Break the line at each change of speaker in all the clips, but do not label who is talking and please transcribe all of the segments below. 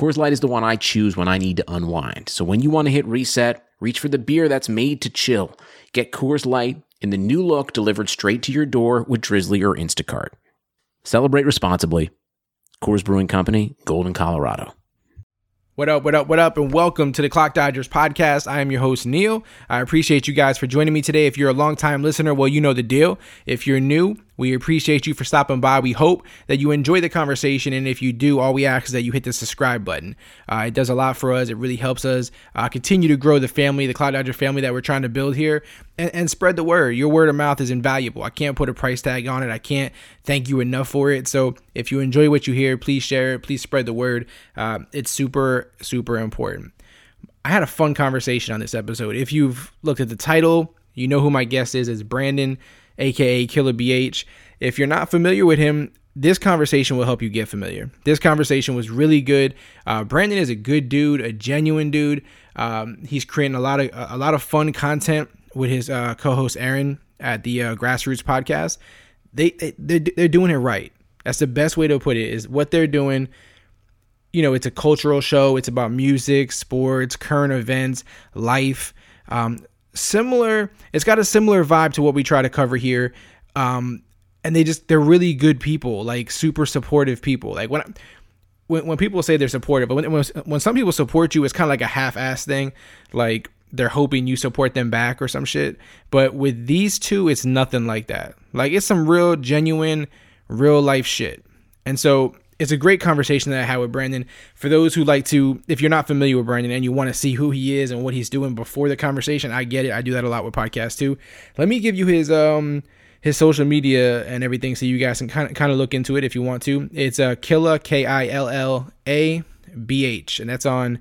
Coors Light is the one I choose when I need to unwind. So when you want to hit reset, reach for the beer that's made to chill. Get Coors Light in the new look delivered straight to your door with Drizly or Instacart. Celebrate responsibly. Coors Brewing Company, Golden, Colorado.
What up, what up, what up, and welcome to the Clock Dodgers podcast. I am your host, Neil. I appreciate you guys for joining me today. If you're a longtime listener, well, you know the deal. If you're new, we appreciate you for stopping by. We hope that you enjoy the conversation. And if you do, all we ask is that you hit the subscribe button. Uh, it does a lot for us. It really helps us uh, continue to grow the family, the Clock Dodger family that we're trying to build here, and, and, spread the word. Your word of mouth is invaluable. I can't put a price tag on it. I can't thank you enough for it. So if you enjoy what you hear, please share it. Please spread the word. Uh, it's super, super important. I had a fun conversation on this episode. If you've looked at the title, you know who my guest is. It's Brandon aka Killa BH. If you're not familiar with him, this conversation will help you get familiar. This conversation was really good. Uh, Brandon is a good dude, a genuine dude. Um, he's creating a lot of a lot of fun content with his uh, co-host Erin at the uh, Grassroots podcast. They they they're doing it right. That's the best way to put it. Is what they're doing. You know, it's a cultural show. It's about music, sports, current events, life. Um, similar it's got a similar vibe to what we try to cover here. Um and they just they're really good people like super supportive people. Like when when, when people say they're supportive but when, when, when some people support you it's kind of like a half-ass thing. Like they're hoping you support them back or some shit. But with these two it's nothing like that. Like it's some real genuine real life shit. And so it's a great conversation that I had with Brandon. For those who like to, if you're not familiar with Brandon and you want to see who he is and what he's doing before the conversation, I get it. I do that a lot with podcasts too. Let me give you his um his social media and everything so you guys can kind of kind of look into it if you want to. It's a uh, Killa K I L L A B H, and that's on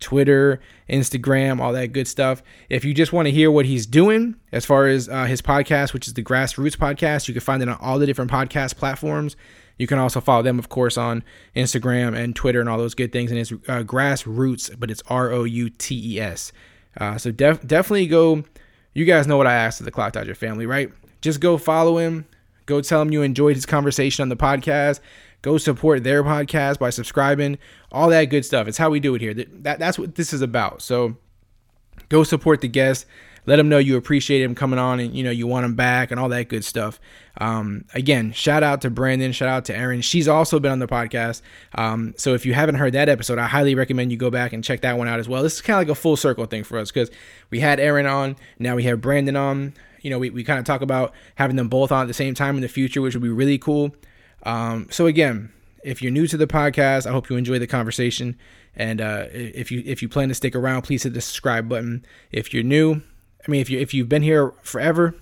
Twitter, Instagram, all that good stuff. If you just want to hear what he's doing as far as uh, his podcast, which is the Grassroots podcast, you can find it on all the different podcast platforms. You can also follow them, of course, on Instagram and Twitter and all those good things. And it's uh, Grassroots, but it's R O U T E S. Uh, so def- definitely go. You guys know what I asked of the Clock Dodger family, right? Just go follow him. Go tell him you enjoyed his conversation on the podcast. Go support their podcast by subscribing. All that good stuff. It's how we do it here. That, that's what this is about. So go support the guests let them know you appreciate him coming on and you know you want him back and all that good stuff. Um, again, shout out to Brandon, shout out to Erin. She's also been on the podcast. Um, so if you haven't heard that episode, I highly recommend you go back and check that one out as well. This is kind of like a full circle thing for us because we had Erin on, now we have Brandon on. You know, we, we kind of talk about having them both on at the same time in the future, which would be really cool. Um, so again, if you're new to the podcast, I hope you enjoy the conversation. And uh, if you if you plan to stick around, please hit the subscribe button. If you're new, I mean, if you if you've been here forever,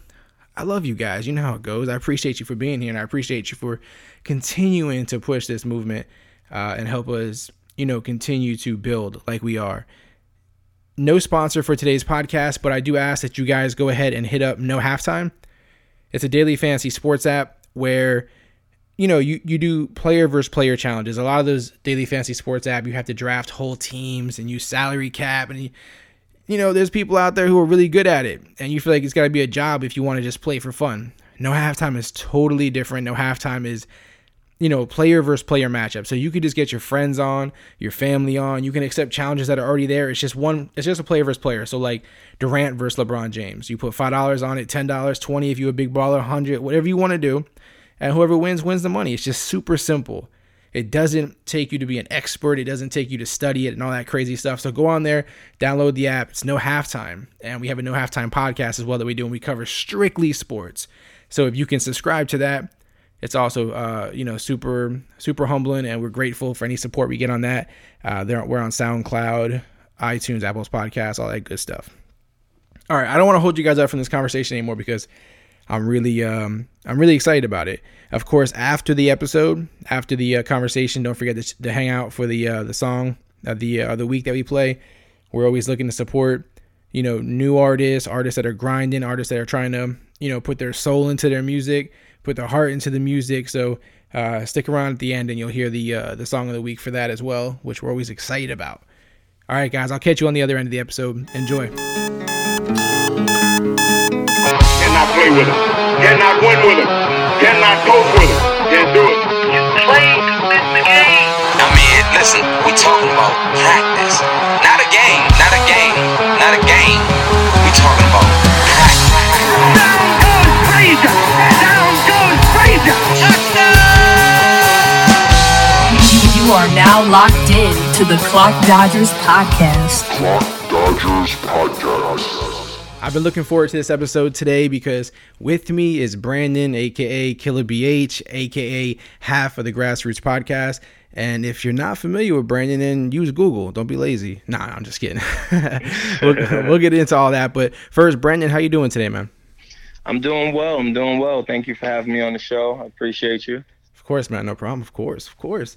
I love you guys. You know how it goes. I appreciate you for being here, and I appreciate you for continuing to push this movement uh, and help us, you know, continue to build like we are. No sponsor for today's podcast, but I do ask that you guys go ahead and hit up No Halftime. It's a daily fantasy sports app where you know you, you do player versus player challenges. A lot of those daily fantasy sports app, you have to draft whole teams and use salary cap and. You, you know, there's people out there who are really good at it, and you feel like it's got to be a job if you want to just play for fun. No halftime is totally different. No halftime is, you know, player versus player matchup. So you could just get your friends on, your family on. You can accept challenges that are already there. It's just one. It's just a player versus player. So like Durant versus LeBron James. You put five dollars on it, ten dollars, twenty if you're a big baller, hundred, whatever you want to do, and whoever wins wins the money. It's just super simple. It doesn't take you to be an expert. It doesn't take you to study it and all that crazy stuff. So go on there, download the app. It's no halftime. And we have a no halftime podcast as well that we do, and we cover strictly sports. So if you can subscribe to that, it's also uh, you know super super humbling, and we're grateful for any support we get on that. Uh, we're on SoundCloud, iTunes, Apple's podcast, all that good stuff. All right, I don't want to hold you guys up from this conversation anymore because I'm really um, I'm really excited about it. Of course, after the episode, after the uh, conversation, don't forget to, to, hang out for the uh, the song of the uh, the week that we play. We're always looking to support you know, new artists, artists that are grinding, artists that are trying to, you know, put their soul into their music, put their heart into the music. So uh, stick around at the end and you'll hear the uh, the song of the week for that as well, which we're always excited about. All right, guys, I'll catch you on the other end of the episode. Enjoy.
Play with him. Cannot win with him. Cannot coach with him. Can't do it.
play to win the game. I mean, listen, we talking about practice. Not a game, not a game, not a game. We talking about practice.
Down goes Frazier! Down goes Frazier!
You are now locked in to the Clock Dodgers podcast.
Clock Dodgers Podcast.
I've been looking forward to this episode today because with me is Brandon, aka Killa BH, aka half of the Grassroots Podcast. And if you're not familiar with Brandon, then use Google. Don't be lazy. Nah, I'm just kidding. we'll, we'll get into all that. But first, Brandon, how you doing today, man?
I'm doing well. I'm doing well. Thank you for having me on the show. I appreciate you.
Of course, man. No problem. Of course, of course.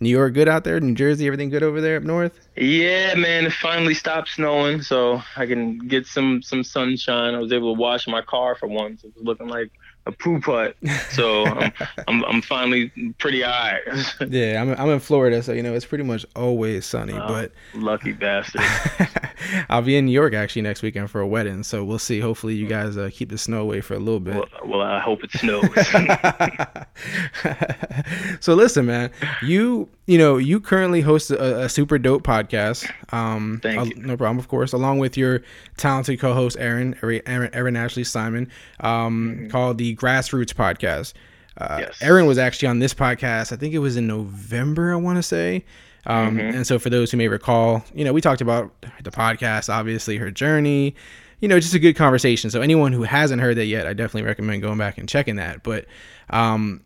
New York, good out there. New Jersey, everything good over there up north.
Yeah, man, it finally stopped snowing, so I can get some some sunshine. I was able to wash my car for once. It was looking like a poo putt. So I'm, I'm I'm finally pretty alright.
Yeah, I'm I'm in Florida, so you know it's pretty much always sunny.
Oh.
But
Lucky bastard.
I'll be in New York actually next weekend for a wedding, so we'll see. Hopefully, you guys uh, keep the snow away for a little bit.
well, well, I hope it snows.
so listen, man, you you know you currently host a, a super dope podcast. Um,
Thank you.
No problem, of course, along with your talented co-host Erin Erin, Erin Ashley Simon, um, called the Grassroots Podcast. Uh,
Mm-hmm. Yes.
Erin was actually on this podcast. I think it was in November. I want to say. Um,
Mm-hmm.
And so, for those who may recall, you know, we talked about the podcast, obviously her journey, you know, just a good conversation. So, anyone who hasn't heard that yet, I definitely recommend going back and checking that. But um,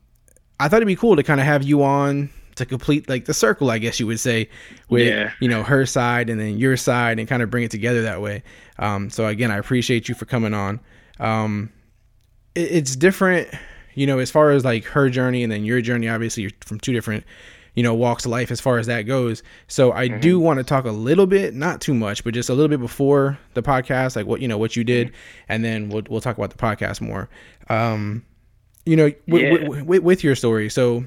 I thought it'd be cool to kind of have you on to complete like the circle, I guess you would say, with
Yeah.
you know her side and then your side, and kind of bring it together that way. Um, so again, I appreciate you for coming on. Um, it, it's different, you know, as far as like her journey and then your journey. Obviously, you're from two different, you know, walks of life as far as that goes. So I do want to talk a little bit, not too much, but just a little bit before the podcast, like what you know what you did, and then we'll we'll talk about the podcast more. Um, you know, with,
Yeah.
with, with, with your story. So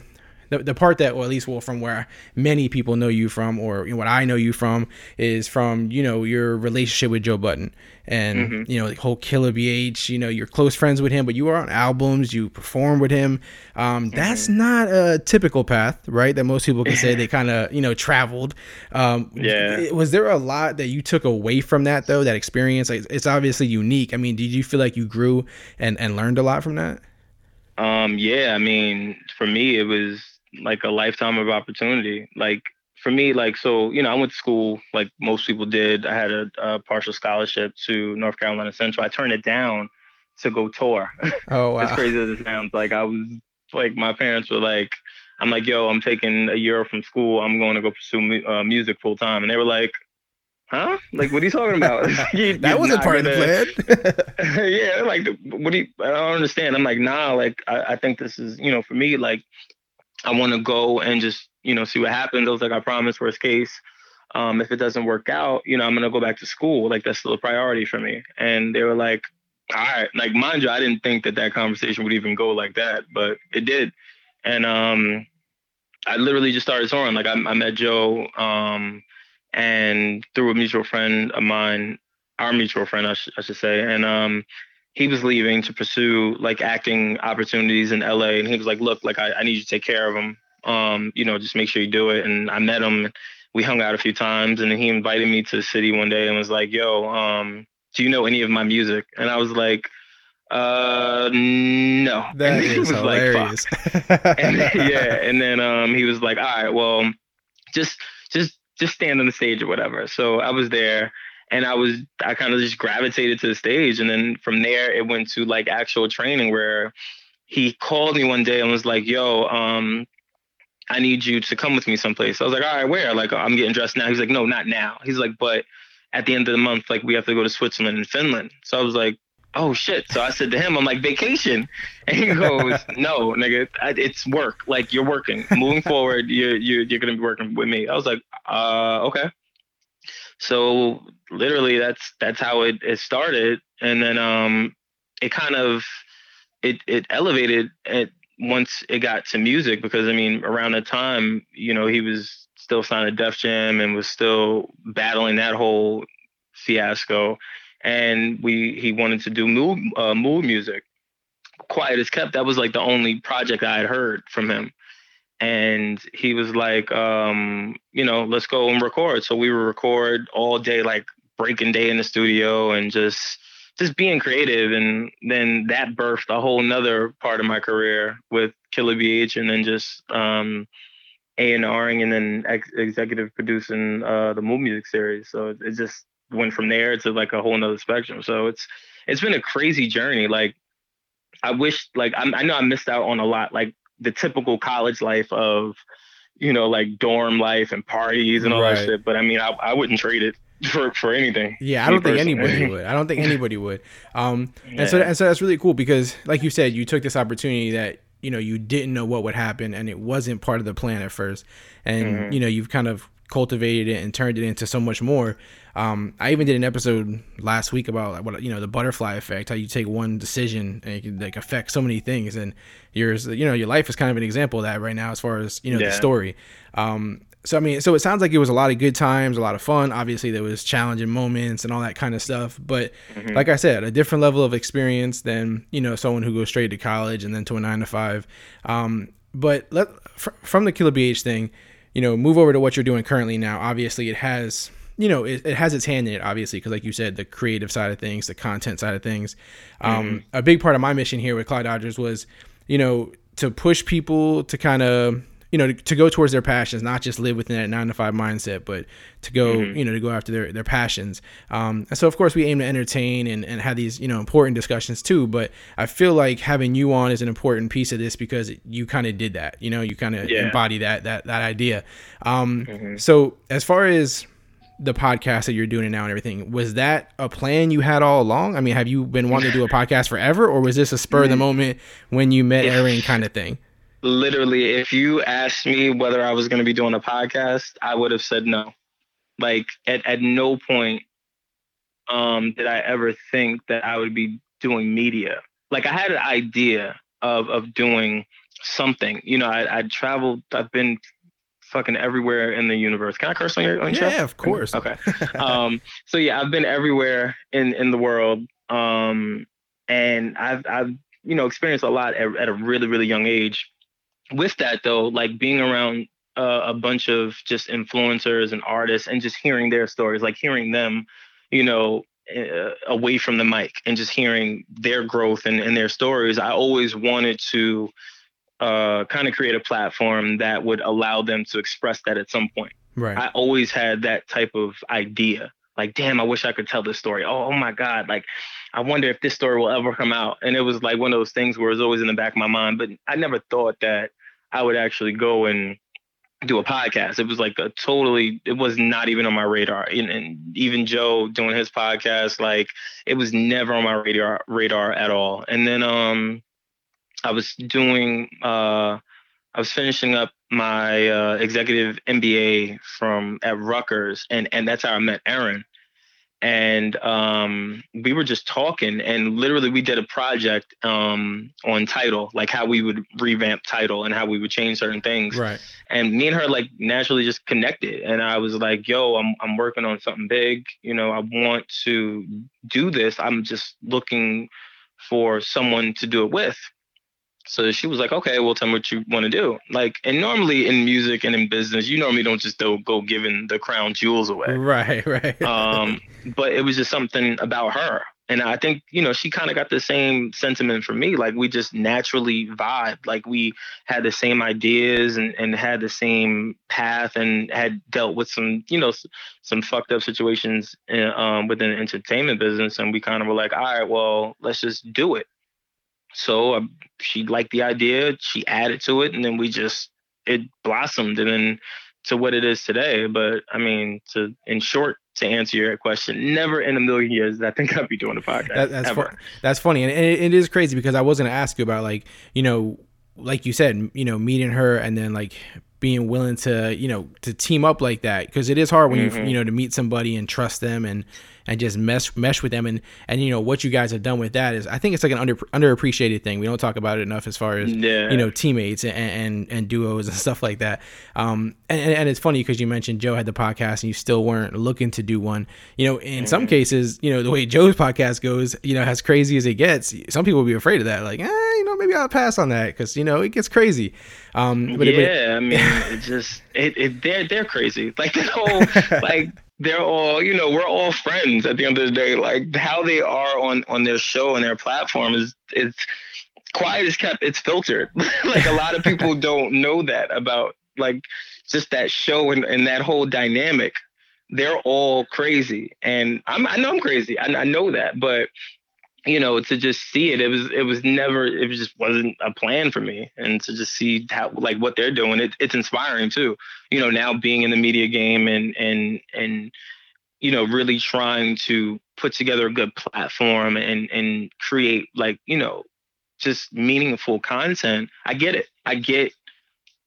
the, the part that, or at least well, from where many people know you from, or you know, what I know you from, is from you know your relationship with Joe Budden, and you know the whole Killa BH. You know, you're close friends with him, but you were on albums, you perform with him. Um, That's not a typical path, right? That most people can say they kind of you know traveled. Um,
Yeah.
Was there a lot that you took away from that though? That experience, like, it's obviously unique. I mean, did you feel like you grew and and learned a lot from that?
Um, yeah, I mean, for me, it was like a lifetime of opportunity. Like for me, like so, you know, I went to school like most people did. I had a, a partial scholarship to North Carolina Central. I turned it down to go tour.
Oh wow.
as crazy as it sounds, like I was like my parents were like, I'm like, yo, I'm taking a year from school. I'm going to go pursue mu- uh, music full time, and they were like. Huh? Like, what are you talking about? You-
that wasn't part of
gonna-
the plan.
yeah, like what do you? I don't understand. I'm like, nah. Like, I, I think this is, you know, for me, like, I want to go and just, you know, see what happens. I was like, I promise. Worst case, um, if it doesn't work out, you know, I'm gonna go back to school. Like, that's still a priority for me. And they were like, all right. Like, mind you, I didn't think that that conversation would even go like that, but it did. And um, I literally just started touring. Like, I, I met Joe, um, and through a mutual friend of mine, our mutual friend, I, sh- I should say, and um, he was leaving to pursue like acting opportunities in LA, and he was like, "Look, like I, I need you to take care of him. Um, you know, just make sure you do it." And I met him. We hung out a few times, and then he invited me to the city one day and was like, "Yo, um, do you know any of my music?" And I was like, "Uh, no."
That
and he
is
was like,
hilarious.
"Fuck." and then, yeah, and then um, he was like, "All right, well, just just just stand on the stage or whatever." So I was there, and I was I kind of just gravitated to the stage, and then from there it went to like actual training where he called me one day and was like, "Yo, um." I need you to come with me someplace. I was like, all right, where? Like, I'm getting dressed now. He's like, no, not now. He's like, but at the end of the month, like, we have to go to Switzerland and Finland. So I was like, oh shit. So I said to him, I'm like, vacation. And he goes, no, nigga, it's work. Like, you're working. Moving forward, you're, you're, you're to be working with me. I was like, uh, okay. So literally, that's that's how it, it started, and then um, it kind of it it elevated it once it got to music because I mean around the time you know he was still signed to Def Jam and was still battling that whole fiasco, and we he wanted to do mood uh, mood music. Quiet as kept. That was like the only project I had heard from him, and he was like, um, you know, let's go and record. So we would record all day, like breaking day in the studio, and just just being creative. And then that birthed a whole nother part of my career with Killa BH, and then just um, A and Ring, and then ex- executive producing uh, the Mood Music series. So it, it just went from there to like a whole nother spectrum. So it's it's been a crazy journey. Like I wish like I'm, I know I missed out on a lot. Like the typical college life of you know like dorm life and parties and all
Right.
that shit. But I mean I, I wouldn't trade it for for anything.
Yeah, I don't think
personally.
anybody would. I don't think anybody would. Um, and so and so that's really cool because, like you said, you took this opportunity that you know you didn't know what would happen, and it wasn't part of the plan at first, and
Mm-hmm.
you know you've kind of cultivated it and turned it into so much more. Um, I even did an episode last week about like, what you know the butterfly effect, how you take one decision and it can like affect so many things, and yours, you know, your life is kind of an example of that right now as far as you know the story. Um, so I mean, so it sounds like it was a lot of good times, a lot of fun. Obviously, there was challenging moments and all that kind of stuff. But like I said, a different level of experience than you know someone who goes straight to college and then to a nine to five. Um, but let fr- from the Killa BH thing, you know, move over to what you're doing currently now. Obviously, it has you know it, it has its hand in it obviously because like you said the creative side of things the content side of things um, a big part of my mission here with clock dodgers was you know to push people to kind of you know to, to go towards their passions not just live within that nine to five mindset but to go you know to go after their, their passions. Um, and so of course we aim to entertain and, and have these you know important discussions too but i feel like having you on is an important piece of this because you kind of did that you know you kind of
Yeah.
embody that that that idea. Um, so as far as the podcast that you're doing now and everything was that a plan you had all along? I mean have you been wanting to do a podcast forever or was this a spur of the moment when you met Erin kind of thing
Literally, if you asked me whether I was going to be doing a podcast, I would have said no. Like at, at no point um, did I ever think that I would be doing media. Like I had an idea of of doing something. You know, I I traveled. I've been fucking everywhere in the universe. Can I curse on your on your show?
yeah of course
Okay. um, so yeah, I've been everywhere in in the world, um, and I've I've you know experienced a lot at, at a really really young age. With that though, like being around uh, a bunch of just influencers and artists, and just hearing their stories, like hearing them, you know. Uh, away from the mic and just hearing their growth and, and their stories, I always wanted to uh, kind of create a platform that would allow them to express that at some point.
right
I always had that type of idea. Like, damn, I wish I could tell this story. Oh, oh my God. Like, I wonder if this story will ever come out. And it was like one of those things where it was always in the back of my mind, but I never thought that I would actually go and do a podcast. It was like a totally, it was not even on my radar. And, and even Joe doing his podcast, like it was never on my radar radar at all. And then um I was doing uh I was finishing up my uh, executive MBA from at Rutgers, and and that's how I met Erin. And um, we were just talking, and literally we did a project um, on Tidal, like how we would revamp Tidal and how we would change certain things.
right
And me and her like naturally just connected, and I was like, "Yo, I'm I'm working on something big. You know, I want to do this. I'm just looking for someone to do it with." So she was like, okay, well, tell me what you want to do. Like, and normally in music and in business, you normally don't just go, go giving the crown jewels away.
right right
Um, but it was just something about her. And I think, you know, she kind of got the same sentiment for me. Like, we just naturally vibed. Like, we had the same ideas and, and had the same path and had dealt with some, you know, some fucked up situations in, um, within the entertainment business. And we kind of were like, all right, well, let's just do it. So um, she liked the idea, she added to it, and then we just it blossomed and then to what it is today. But I mean, to in short, to answer your question, never in a million years I think I'd be doing a podcast.
That, that's that's funny, and, and it, it is crazy because I was gonna ask you about like you know, like you said, you know, meeting her and then like being willing to you know to team up like that because it is hard when
Mm-hmm.
you you know to meet somebody and trust them and and just mesh mesh with them and and you know what you guys have done with that is I think it's like an under underappreciated thing. We don't talk about it enough as far as
Yeah.
you know teammates and, and and duos and stuff like that. Um, and and, it's funny because you mentioned Joe had the podcast and you still weren't looking to do one. You know, in
Mm-hmm.
some cases, you know the way Joe's podcast goes, you know, as crazy as it gets, some people will be afraid of that. Like, eh, you know, maybe I'll pass on that because you know it gets crazy. Um, but it- but it-
yeah, I mean, it just it, it they're they're crazy. Like the whole like they're all you know we're all friends at the end of the day. Like how they are on on their show and their platform is it's quiet is kept. It's filtered. like a lot of people don't know that about like just that show and, and that whole dynamic. They're all crazy, and I'm I know I'm crazy. I, I know that, but you know to just see it it was it was never it just wasn't a plan for me. And to just see how like what they're doing it, it's inspiring too. You know now being in the media game and and and you know really trying to put together a good platform and and create like you know just meaningful content i get it. I get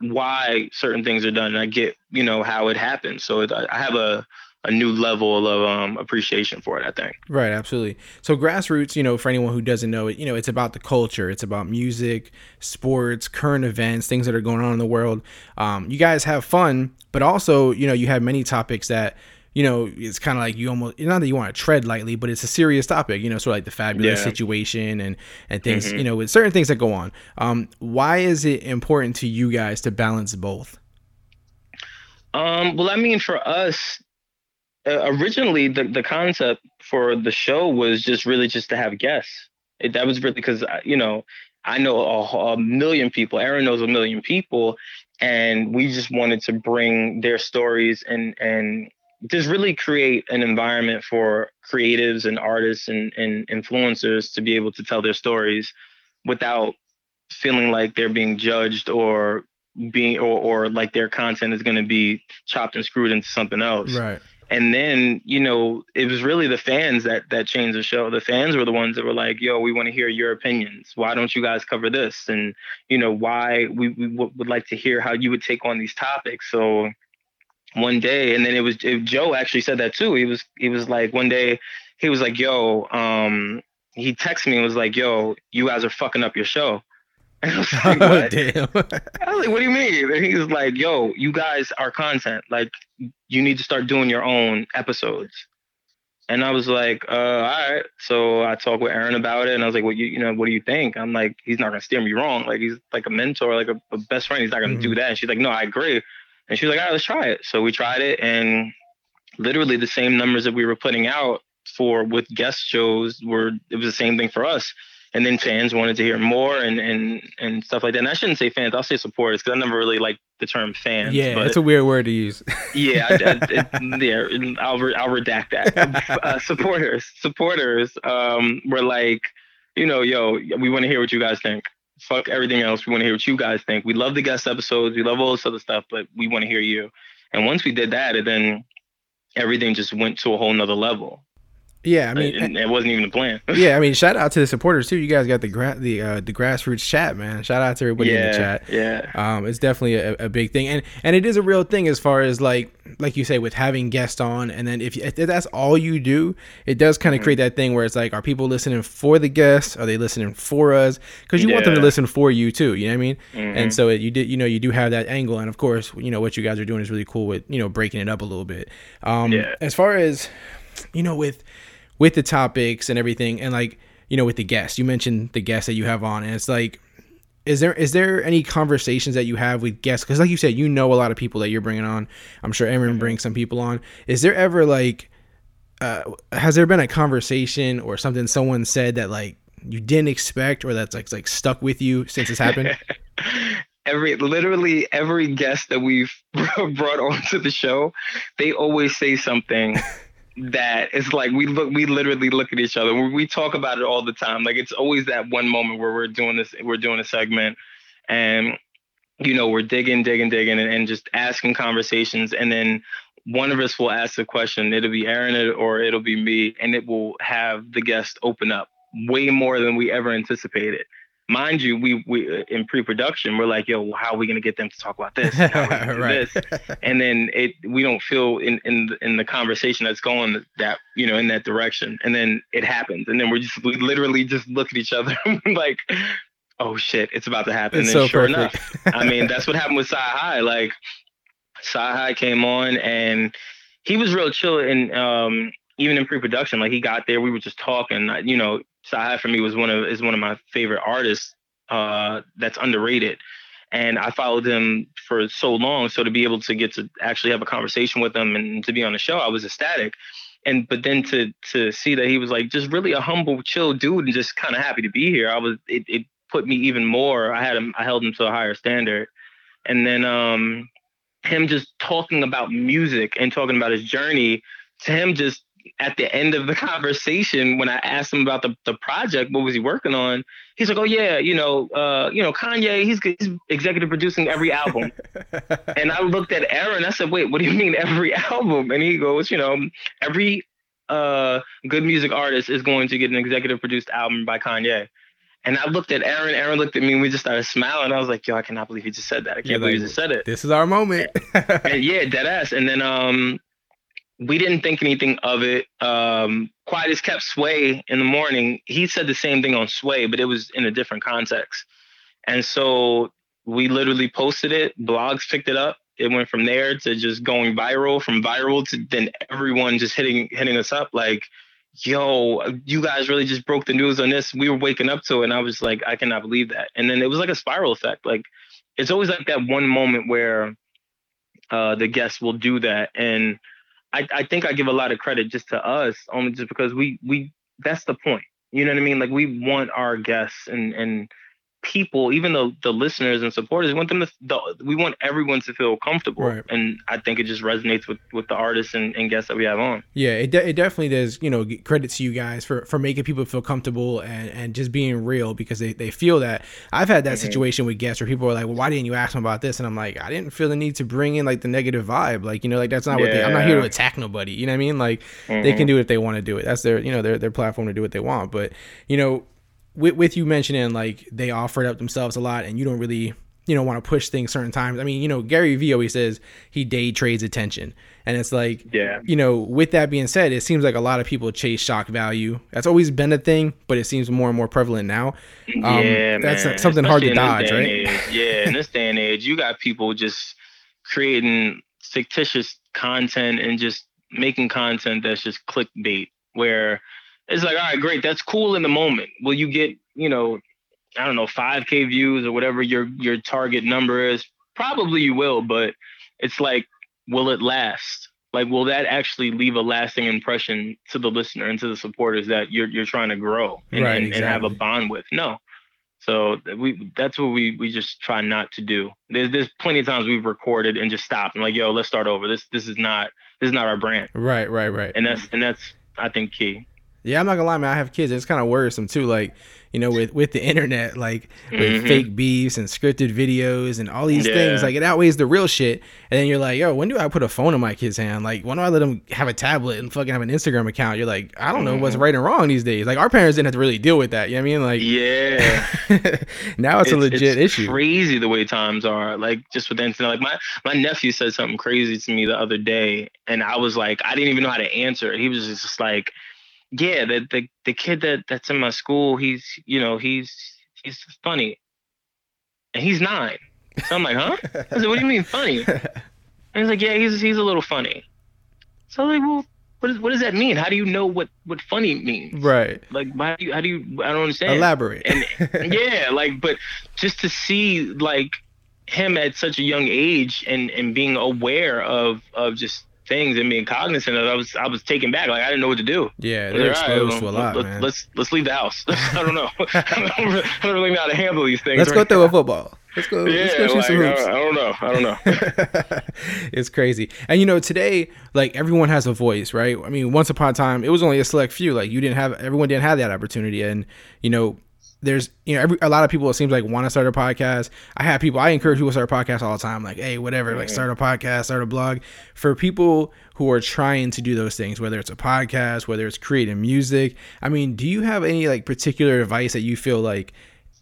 why certain things are done. I get you know how it happens. So it, i have a a new level of um, appreciation for it i think
Right, absolutely. So grassroots, you know, for anyone who doesn't know it, you know, it's about the culture. It's about music, sports, current events, things that are going on in the world. Um, you guys have fun, but also, you know, you have many topics that, you know, it's kind of like you almost not that you want to tread lightly, but it's a serious topic. You know, sort of like the Fabolous
Yeah.
situation and and things. You know, with certain things that go on. Um, why is it important to you guys to balance both?
Um, well, I mean, for us, uh, originally the, the concept for the show was just really just to have guests. It, that was really because you know I know a, a million people. Erin knows a million people, and we just wanted to bring their stories and and just really create an environment for creatives and artists and, and influencers to be able to tell their stories without feeling like they're being judged or being or, or like their content is going to be chopped and screwed into something else
Right.
And then you know it was really the fans that that changed the show. The fans were the ones that were like yo we want to hear your opinions. Why don't you guys cover this? And you know why we, we w- would like to hear how you would take on these topics. So one day and then it was it, joe actually said that too. He was he was like one day he was like yo um he texted me and was like yo you guys are fucking up your show and I was like,
Oh,
what?
damn.
I was like, what do you mean? And he was like, yo, you guys are content. Like, you need to start doing your own episodes. And I was like, uh, all right. So I talked with Erin about it, and I was like, well, you, you know, what do you think? I'm like, he's not gonna steer me wrong. Like, he's like a mentor, like a, a best friend. He's not gonna do that. And she's like, no, I agree. And she was like, all right, let's try it. So we tried it, and literally the same numbers that we were putting out for with guest shows were it was the same thing for us and then fans wanted to hear more and and and stuff like that. And I shouldn't say fans; I'll say supporters because I never really like the term fans.
yeah,
but
it's a weird word to use.
yeah, I, I, it, yeah, I'll re- I'll redact that. Uh, supporters, supporters, um, were like, you know, yo, we want to hear what you guys think. Fuck everything else. We want to hear what you guys think. We love the guest episodes. We love all this other stuff, but we want to hear you. And once we did that, and then everything just went to a whole nother level.
Yeah, I mean,
and it wasn't even a plan.
yeah, I mean, shout out to the supporters too. You guys got the gra- the uh, the grassroots chat, man. Shout out to everybody in the chat.
yeah.
Um, it's definitely a, a big thing, and and it is a real thing as far as like like you say with having guests on, and then if, if that's all you do, it does
Mm-hmm.
kind of create that thing where it's like, are people listening for the guests? Are they listening for us? Because you want them to listen for you too. You know what I mean?
Mm-hmm.
And so it, you did, you know, you do have that angle, and of course, you know what you guys are doing is really cool with you know breaking it up a little bit. Um,
Yeah.
as far as you know with with the topics and everything and like you know with the guests. You mentioned the guests that you have on and it's like is there is there any conversations that you have with guests? Because like you said you know a lot of people that you're bringing on. I'm sure erin brings some people on. Is there ever like uh has there been a conversation or something someone said that like you didn't expect or that's like like stuck with you since it's happened?
Every literally every guest that we've brought onto the show, they always say something that is like we look we literally look at each other. We, we talk about it all the time. Like it's always that one moment where we're doing this, we're doing a segment, and you know we're digging, digging, digging, and, and just asking conversations, and then one of us will ask a question. It'll be Erin or it'll be me, and it will have the guest open up way more than we ever anticipated mind you, we we uh, in pre-production, we're like, yo, how are we gonna get them to talk about this? How are we
Right.
this? And then it we don't feel in in the- in the conversation that's going that you know in that direction, and then it happens, and then we're just we literally just look at each other like, oh shit, it's about to happen.
It's
and
so
sure
perfect.
enough, I mean, that's what happened with CyHi. Like, CyHi came on and he was real chill. And um, even in pre-production, like he got there, we were just talking. I- You know, High for me was one of is one of my favorite artists. Uh, that's underrated. And I followed him for so long, so to be able to get to actually have a conversation with him and to be on the show, I was ecstatic. And but then to to see that he was like just really a humble, chill dude, and just kind of happy to be here, I was it, it put me even more. I had him, I held him to a higher standard. And then um, him just talking about music and talking about his journey to him just at the end of the conversation when I asked him about the, the project, what was he working on? He's like, oh yeah, you know, uh, you know, Kanye, he's, he's executive producing every album. and I looked at Erin, I said, wait, what do you mean every album? And he goes, you know, every uh, G.O.O.D. Music artist is going to get an executive produced album by Kanye. And I looked at Erin, Erin looked at me, and we just started smiling. I was like, yo, I cannot believe he just said that. I can't believe
like,
he just said it
This is our moment.
and yeah, dead ass. And then um, we didn't think anything of it. Um, Quiet as kept Sway in the morning. He said the same thing on Sway, but it was in a different context. And so we literally posted it. Blogs picked it up. It went from there to just going viral. From viral to then everyone just hitting hitting us up like, "Yo, you guys really just broke the news on this." We were waking up to it, and I was like, "I cannot believe that." And then it was like a spiral effect. Like it's always like that one moment where uh, the guests will do that. And I, I think I give a lot of credit just to us, only just because we we that's the point. You know what I mean? Like we want our guests and and people, even the the listeners and supporters, we want them to the, we want everyone to feel comfortable.
Right.
And I think it just resonates with with the artists and, and guests that we have on.
Yeah, it, de- it definitely does. You know, credit to you guys for for making people feel comfortable and and just being real because they, they feel that. I've had that mm-hmm. situation with guests where people are like, "Well, why didn't you ask them about this?" And I'm like, I didn't feel the need to bring in like the negative vibe. Like, you know, like that's not what they. I'm not here to attack nobody. You know what I mean? Like, they can mm-hmm. do it if they want to do it. That's their you know their their platform to do what they want. But you know, with with you mentioning like they offered up themselves a lot and you don't really you know want to push things certain times. I mean, you know, Gary Vee always says he day trades attention, and it's like
Yeah.
you know, with that being said, it seems like a lot of people chase shock value. That's always been a thing, but it seems more and more prevalent now. Um,
yeah,
that's
man.
something hard to
Especially in this
dodge, right?
age. Yeah, in this day and age, you got people just creating fictitious content and just making content that's just clickbait, where it's like, all right, great, that's cool in the moment. Will you get, you know, I don't know, 5K views or whatever your your target number is? Probably you will, but it's like, will it last? Like, will that actually leave a lasting impression to the listener and to the supporters that you're you're trying to grow and,
Right,
and, and have a bond with? No. So we that's what we we just try not to do. There's there's plenty of times we've recorded and just stopped and like, yo, let's start over. This this is not this is not our brand.
Right, right, right.
And that's and that's I think key.
Yeah, I'm not gonna lie, man. I have kids. And it's kind of worrisome too. Like, you know, with with the internet, like with
Mhm.
fake beefs and scripted videos and all these things,
Yeah.
like it outweighs the real shit. And then you're like, yo, when do I put a phone in my kid's hand? Like, when do I let them have a tablet and fucking have an Instagram account? You're like, I don't know what's right and wrong these days. Like, our parents didn't have to really deal with that. You know what I mean? Like,
Yeah.
now it's, a legit
it's
issue.
Crazy the way times are. Like just with the internet. Like my my nephew said something crazy to me the other day, and I was like, I didn't even know how to answer. He was just like, Yeah, the the the kid that that's in my school, he's you know he's he's funny, and he's nine. So I'm like, huh? I said, what do you mean funny? And he's like, yeah, he's he's a little funny. So I'm like, well, what does what does that mean? How do you know what what funny means?
Right.
Like, why do you, how do you? I don't understand.
Elaborate.
and yeah, like, but just to see like him at such a young age and and being aware of of just things and being cognizant of, it, I was I was taken back. Like I didn't know what to do.
yeah, they're
like, all right,
exposed to a lot,
let,
man.
Let's let's leave the house. I don't know. I don't, really, I don't really know how to handle these things.
Let's go
right
throw a football. Let's go.
Yeah,
let's go shoot
like,
some hoops.
I don't know. I don't know.
it's crazy. And you know, today, like everyone has a voice, right? I mean, once upon a time, it was only a select few. Like you didn't have, everyone didn't have that opportunity. And you know, there's, you know, every, a lot of people it seems like want to start a podcast. I have people, I encourage people to start a podcast all the time. Like, hey, whatever, like start a podcast, start a blog. For people who are trying to do those things, whether it's a podcast, whether it's creating music. I mean, do you have any like particular advice that you feel like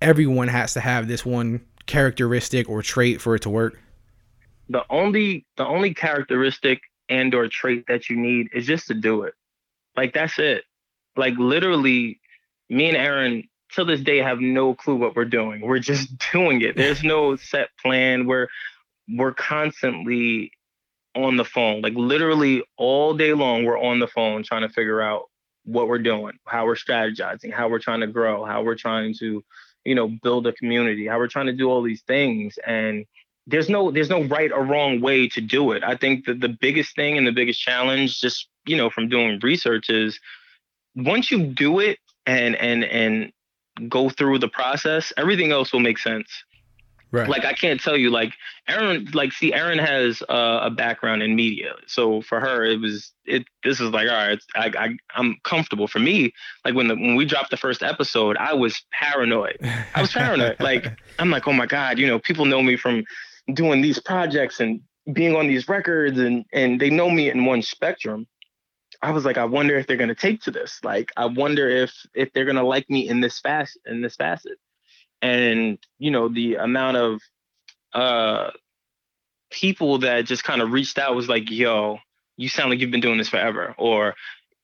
everyone has to have this one characteristic or trait for it to work?
the only the only characteristic and or trait that you need is just to do it. Like that's it. Like literally, me and Erin till this day have no clue what we're doing. We're just doing it. There's no set plan. We're we're constantly on the phone. Like literally all day long, we're on the phone trying to figure out what we're doing, how we're strategizing, how we're trying to grow, how we're trying to, you know, build a community, how we're trying to do all these things. And there's no there's no right or wrong way to do it. I think that the biggest thing and the biggest challenge, just you know, from doing research is once you do it and and and go through the process, everything else will make sense.
Right.
Like I can't tell you, like Erin, like see, Erin has uh, a background in media, so for her, it was it. This is like, all right, I, I I'm comfortable. For me, like when the when we dropped the first episode, I was paranoid. I was paranoid. like I'm like, oh my god, you know, people know me from doing these projects and being on these records, and and they know me in one spectrum. I was like, I wonder if they're gonna take to this. Like, I wonder if if they're gonna like me in this fast in this facet and you know the amount of uh people that just kind of reached out was like yo you sound like you've been doing this forever or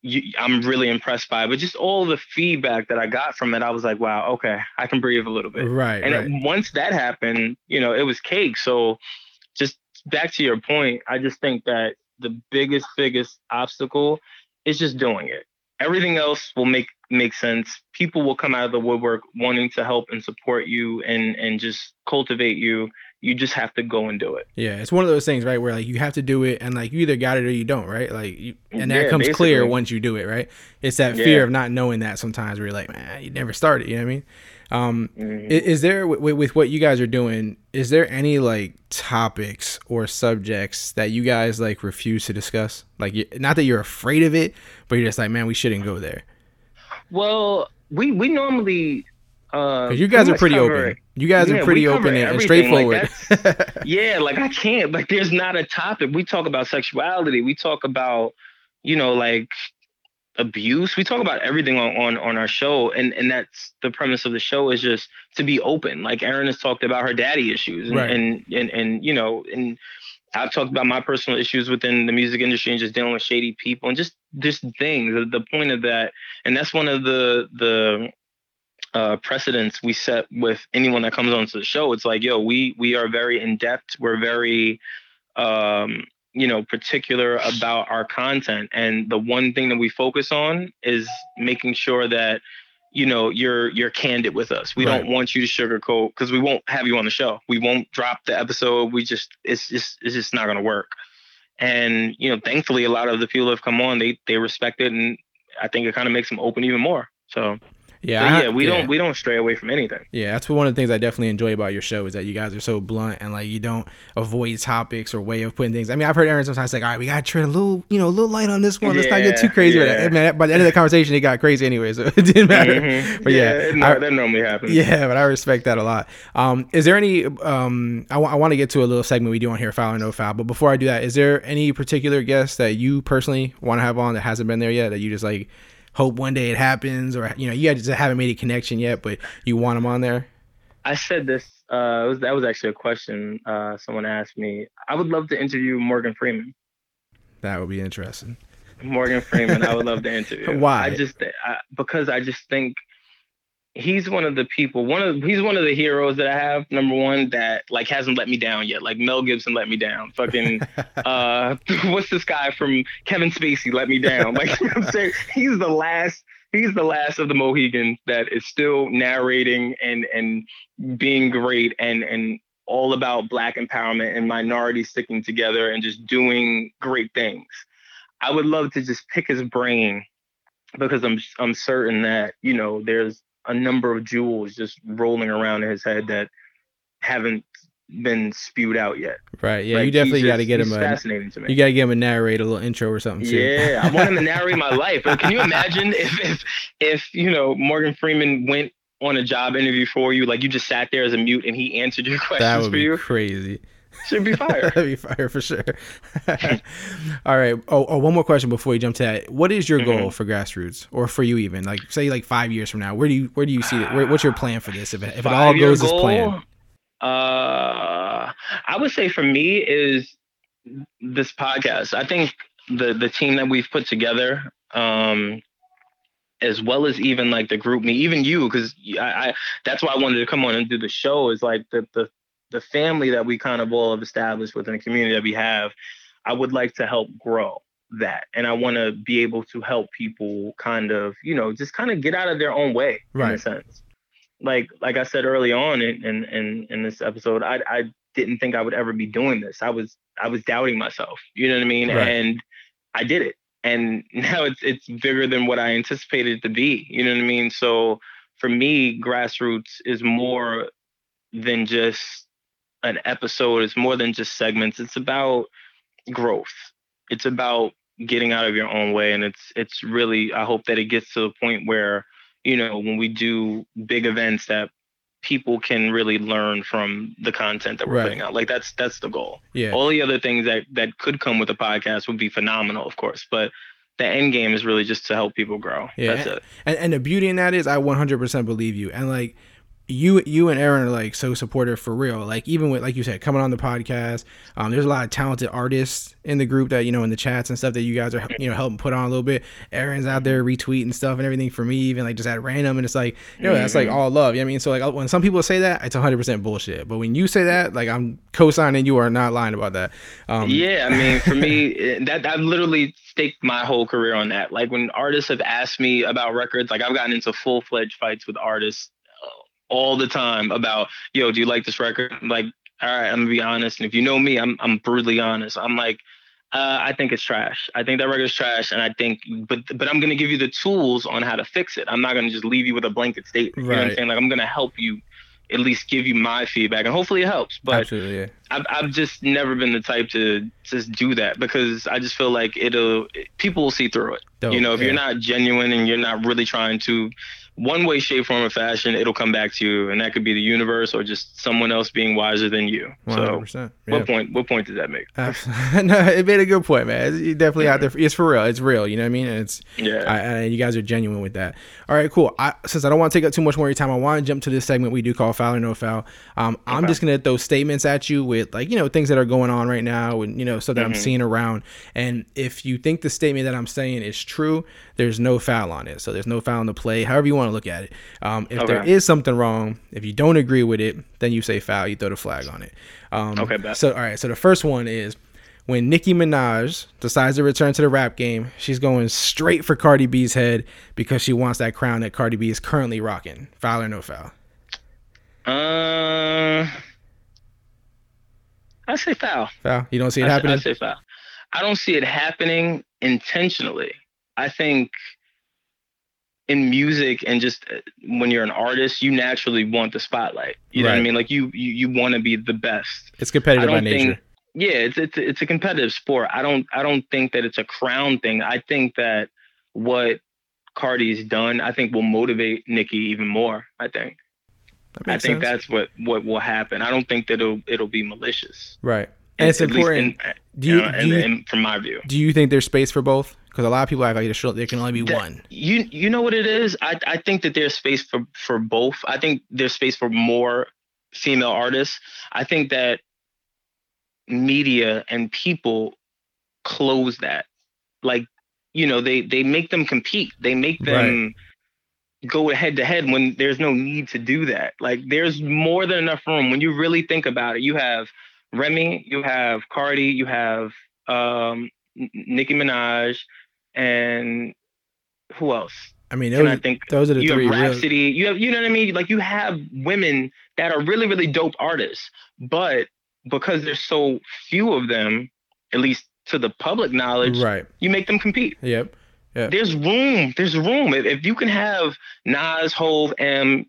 you, i'm really impressed by it but just all the feedback that i got from it i was like wow okay i can breathe a little bit
Right.
and
right.
it- once that happened you know it was cake so just back to your point i just think that the biggest biggest obstacle is just doing it everything else will make make sense people will come out of the woodwork wanting to help and support you and and just cultivate you you just have to go and do it
Yeah, it's one of those things, right, where like you have to do it, and like you either got it or you don't, right? Like, you, and that
Yeah,
comes clear once you do it, right? It's that fear of not knowing that sometimes where you're like, man, you never started. You know what I mean? Um,
Mhm.
i- is, there with, with what you guys are doing? Is there any like topics or subjects that you guys like refuse to discuss? Like, not that you're afraid of it, but you're just like, man, we shouldn't go there
well we we normally uh
you guys are pretty
cover-
open. You guys
Yeah,
are pretty open and,
everything, like,
straightforward.
yeah, like I can't. Like there's not a topic. We talk about sexuality. We talk about, you know, like abuse. We talk about everything on, on on our show. And and that's the premise of the show is just to be open. Like Erin has talked about her daddy issues and
Right.
and, and and you know, and I've talked about my personal issues within the music industry and just dealing with shady people and just just things. The, the point of that, and that's one of the the uh, precedents we set with anyone that comes onto the show. It's like, yo, we we are very in depth. We're very, um, you know, particular about our content, and the one thing that we focus on is making sure that you know you're you're candid with us. We
Right.
don't want you to sugarcoat because we won't have you on the show. We won't drop the episode. We just it's just it's just not gonna work. And you know, thankfully, a lot of the people that have come on, they they respect it, and I think it kind of makes them open even more. So
yeah,
so yeah, we don't we don't stray away from anything.
Yeah, that's one of the things I definitely enjoy about your show is that you guys are so blunt and like you don't avoid topics or way of putting things. I mean, I've heard Erin sometimes like, all right, we gotta tread a little, you know, a little light on this one. Let's not get too
Yeah,
crazy with
yeah.
it. Man, by the end of the conversation, it got crazy anyway, so it didn't matter.
Mhm.
But yeah,
it,
I-
that normally happens.
yeah, but I respect that a lot. Um, is there any? Um, I want to get to a little segment we do on here, foul or no foul. But before I do that, is there any particular guest that you personally want to have on that hasn't been there yet that you just like hope one day it happens, or you know, you just haven't made a connection yet, but you want them on there?
I said this. Uh, was, that was actually a question uh, someone asked me. I would love to interview Morgan Freeman.
That would be interesting.
Morgan Freeman, I would love to interview.
Why?
I just I, because I just think he's one of the people. One of he's one of the heroes that I have. Number one, that like hasn't let me down yet. Like Mel Gibson let me down. Fucking uh, what's this guy from Kevin Spacey let me down? Like you know what I'm saying, he's the last. He's the last of the Mohegans that is still narrating and and being great and and all about black empowerment and minorities sticking together and just doing great things. I would love to just pick his brain because I'm I'm certain that you know there's a number of jewels just rolling around in his head that haven't been spewed out yet.
Right. Yeah,
Like,
you definitely got to get him a.
fascinating to me.
You got to get him a narrate a little intro or something too.
Yeah, I want him to narrate my life. But can you imagine if if if you know Morgan Freeman went on a job interview for you, like you just sat there as a mute and he answered your questions that
would
for
be
you?
crazy.
Should be fire.
That'd be fire for sure. All right. Oh, oh, one more question before we jump to that. What is your
Mm-hmm.
goal for grassroots, or for you even? Like, say, like five years from now, where do you where do you see it? Where, what's your plan for this? If it, if it all goes as
goal,
planned,
Uh, I would say for me is this podcast. I think the the team that we've put together, um, as well as even like the GroupMe, even you, because I, I that's why I wanted to come on and do the show. Is like the the the family that we kind of all have established within the community that we have. I would like to help grow that, and I want to be able to help people kind of you know just kind of get out of their own way in a sense like like I said early on in in in, in this episode, I I didn't think I would ever be doing this. I was I was doubting myself. You know what I mean?
Right.
And I did it. And now it's it's bigger than what I anticipated it to be. You know what I mean? So for me, grassroots is more than just an episode. It's more than just segments. It's about growth. It's about getting out of your own way. And it's it's really I hope that it gets to the point where you know, when we do big events that people can really learn from the content that we're
Right.
putting out. Like that's that's the goal.
yeah,
All the other things that that could come with a podcast would be phenomenal, of course, but the end game is really just to help people grow.
Yeah.
That's it.
and and the beauty in that is, I 100% believe you, and like. You, you and Erin are like so supportive for real. Like even with like you said, coming on the podcast, um, there's a lot of talented artists in the group that you know in the chats and stuff that you guys are you know helping put on a little bit. Erin's out there retweeting stuff and everything for me, even like just at random, and it's like you know that's like all love. You know what I mean? So like when some people say that, it's 100 percent bullshit. But when you say that, like I'm co-signing, you are not lying about that. Um,
Yeah, I mean, for me, eh, that I've literally staked my whole career on that. Like when artists have asked me about records, like I've gotten into full fledged fights with artists uh, all the time about, yo, do you like this record? I'm like, all right, I'm gonna be honest, and if you know me, I'm I'm brutally honest. I'm like, uh, I think it's trash. I think that record's trash, and I think, but but I'm gonna give you the tools on how to fix it. I'm not gonna just leave you with a blanket statement. You know what
Right.
I'm saying? Like I'm gonna help you, at least give you my feedback, and hopefully it helps. But
absolutely, yeah.
I've I've just never been the type to just do that because I just feel like it'll people will see through it.
Dope,
you know, if
yeah.
you're not genuine and you're not really trying to one way, shape, form, or fashion, it'll come back to you, and that could be the universe or just someone else being wiser than you.
One hundred
So,
percent.
what point? What point does that make?
Absolutely. no, it made a good point, man. It's definitely out there. For, it's for real. It's real. You know what I mean? And it's
Yeah.
I, I, you guys are genuine with that. All right, cool. I, since I don't want to take up too much more of your time, I want to jump to this segment we do call foul or no foul. Um, I'm just gonna throw statements at you with like you know things that are going on right now and you know stuff that I'm seeing around. And if you think the statement that I'm saying is true, there's no foul on it. So there's no foul in the play. However you want to look at it. Um, if there
Okay.
is something wrong, if you don't agree with it, then you say foul. You throw the flag on it. Um,
Okay, bet.
So all right. So the first one is when Nicki Minaj decides to return to the rap game, she's going straight for Cardi B's head because she wants that crown that Cardi B is currently rocking. Foul or no foul?
Uh, I say foul.
Foul. You don't see it
I, say-
happening.
I say foul. I don't see it happening intentionally. I think in music and just uh, when you're an artist, you naturally want the spotlight. You know what I mean? Like you you, you want to be the best.
it's competitive by nature.
think. Yeah, it's it's it's a competitive sport. I don't I don't think that it's a crown thing. I think that what Cardi's done, I think will motivate Nicki even more. I think. I think
sense.
that's what what will happen. I don't think that it'll it'll be malicious.
right. And it's important.
in-
do you,
know,
do
and-
you
from my view.
do you think there's space for both? Because a lot of people act like there, can only be
That-
one.
You you know what it is? I I think that there's space for for both. I think there's space for more female artists. I think that media and people close that. Like, you know, they they make them compete. They make them go head to head when there's no need to do that. Like there's more than enough room when you really think about it. You have Remy, you have Cardi, you have um Nicki Minaj and who else?
I mean, those,
I think
those are the
you
three.
have
Real,
Rapsody. You have, you know what I mean? Like you have women that are really, really dope artists, but because there's so few of them, at least to the public knowledge,
right.
you make them compete.
Yep.
There's room. There's room. If, if you can have Nas, Hov, and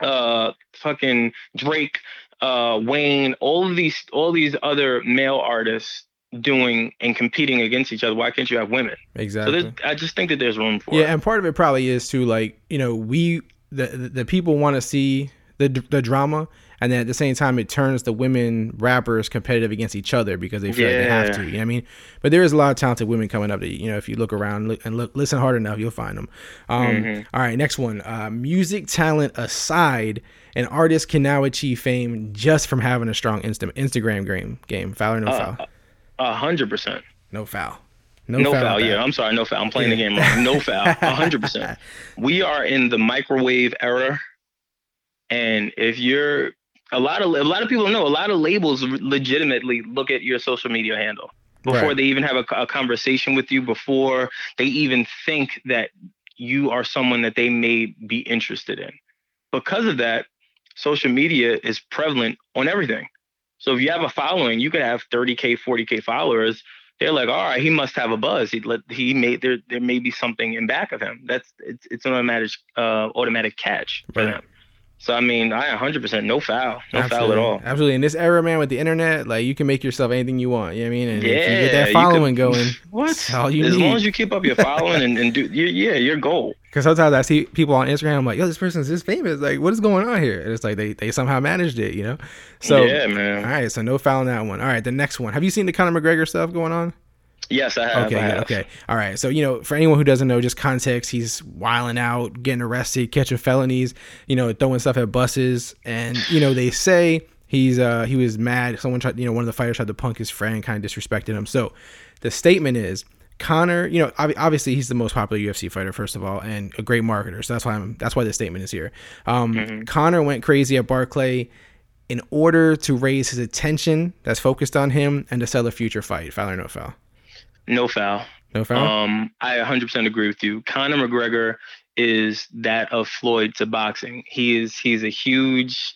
uh, fucking Drake, uh, Wayne, all of these, all these other male artists doing and competing against each other, why can't you have women?
Exactly.
there's, I just think that there's room for
Yeah,
it.
and part of it probably is too like you know we the the, the people want to see the the drama, and then at the same time, it turns the women rappers competitive against each other because they feel like they have to. You know what I mean? But there is a lot of talented women coming up. That you know, if you look around look, and look, listen hard enough, you'll find them. Um,
Mm-hmm.
all right, next one. Uh, music talent aside, an artist can now achieve fame just from having a strong Insta- Instagram game. Game foul or no
Uh,
foul?
A hundred percent.
No foul. No,
No
foul.
foul. Yeah. I'm sorry. No foul. I'm playing the game wrong. No foul. A hundred percent. We are in the microwave era, and if you're a lot of a lot of people know a lot of labels legitimately look at your social media handle before
Right.
they even have a, a conversation with you before they even think that you are someone that they may be interested in. Because of that social media is prevalent on everything. So if you have a following you could have 30k 40k followers. They're like all right he must have a buzz. He let he made there there may be something in back of him. That's it's, it's an automatic uh automatic catch for
Right.
them so i mean i 100% no foul no foul at all
Absolutely. In this era, man, with the internet, like you can make yourself anything you want. You know what I mean? And if you get that following
could-
going,
what
that's all you
as
need.
long as you keep up your following and, and do you, yeah your goal
Because sometimes I see people on Instagram, I'm like, yo, this person's this famous. Like, what is going on here? And it's like they, they somehow managed it, you know? So,
yeah man
right, so no foul on that one. All right, the next one. Have you seen the Conor McGregor stuff going on?
Yes i have
Okay,
I have.
okay. All right. So, you know, for anyone who doesn't know, just context, he's wiling out, getting arrested, catching felonies, you know, throwing stuff at buses. And, you know, they say he's uh he was mad. Someone tried, you know, one of the fighters tried to punk his friend, kind of disrespected him. So the statement is Conor, you know, obviously he's the most popular UFC fighter, first of all, and a great marketer. So that's why I'm that's why the statement is here. Um Conor went crazy at Barclay in order to raise his attention that's focused on him and to sell a future fight. Foul or no foul?
No foul
No foul?
Um, I 100% agree with you. Conor McGregor is that of Floyd to boxing. He is he's a huge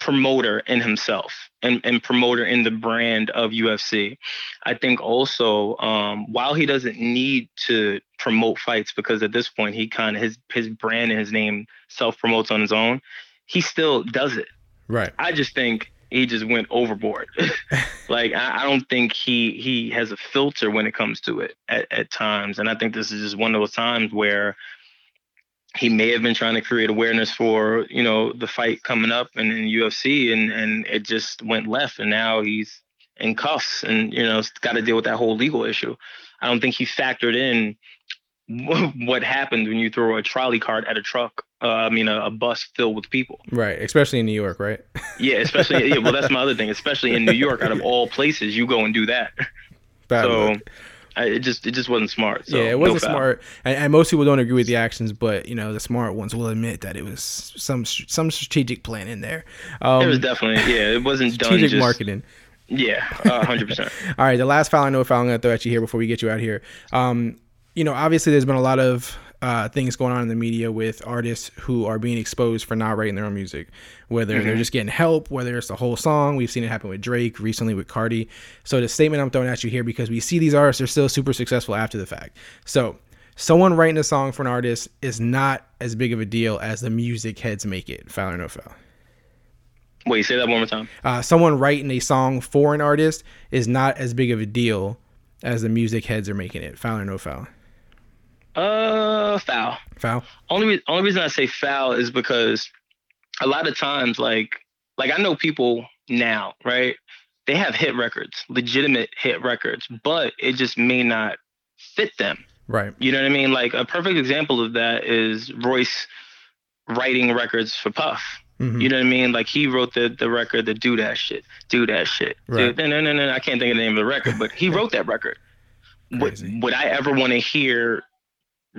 promoter in himself and, and promoter in the brand of UFC. I think also um, while he doesn't need to promote fights because at this point he kind of his his brand and his name self promotes on his own, he still does it.
right.
I just think he just went overboard. like I, I don't think he he has a filter when it comes to it at, at times, and I think this is just one of those times where he may have been trying to create awareness for you know the fight coming up and in UFC, and and it just went left, and now he's in cuffs, and you know got to deal with that whole legal issue. I don't think he factored in what happened when you throw a trolley cart at a truck. Uh, I mean, a, a bus filled with people.
Right, especially in New York, right?
Yeah, especially yeah. Well, that's my other thing. Especially in New York, out of all places, you go and do that.
Bad
So
look.
I, it just it just wasn't smart. So,
yeah, it wasn't
foul.
smart, and, and most people don't agree with the actions, but you know the smart ones will admit that it was some some strategic plan in there. Um,
It was definitely yeah. It wasn't done
strategic
just
marketing.
yeah, hundred percent.
All right, the last foul I know foul I'm gonna throw at you here before we get you out here. Um, you know, obviously there's been a lot of uh, things going on in the media with artists who are being exposed for not writing their own music, whether they're just getting help, whether it's the whole song. We've seen it happen with Drake recently with Cardi. So the statement I'm throwing at you here because we see these artists are still super successful after the fact. So someone writing a song for an artist is not as big of a deal as the music heads make it. Foul or no foul.
Wait, say that one more time.
uh, someone writing a song for an artist is not as big of a deal as the music heads are making it. Foul or no foul?
Uh, foul.
Foul.
Only only reason I say foul is because a lot of times, like like I know people now, right? They have hit records, legitimate hit records, but it just may not fit them.
Right.
You know what I mean? Like a perfect example of that is Royce writing records for Puff.
Mhm.
You know what I mean? Like he wrote the the record, the do that shit, do that shit.
Right.
No, no, no, no. I can't think of the name of the record, but he wrote that record. Would, would I ever want to hear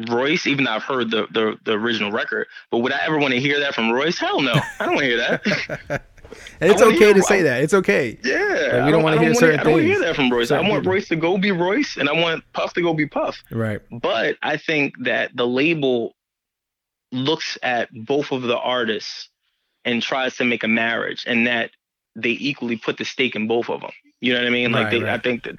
Royce? Even though I've heard the, the the original record, but would I ever want to hear that from Royce? Hell no, I don't want to hear that.
And it's okay
hear-
to say that. It's okay.
Yeah,
we
I
don't wanna
I
hear certain
I don't hear that from Royce.
Certain
I want
people.
Royce to go be Royce, and I want Puff to go be Puff.
Right.
But I think that the label looks at both of the artists and tries to make a marriage, and that they equally put the stake in both of them. You know what I mean? Like,
Right,
they,
right.
I think that,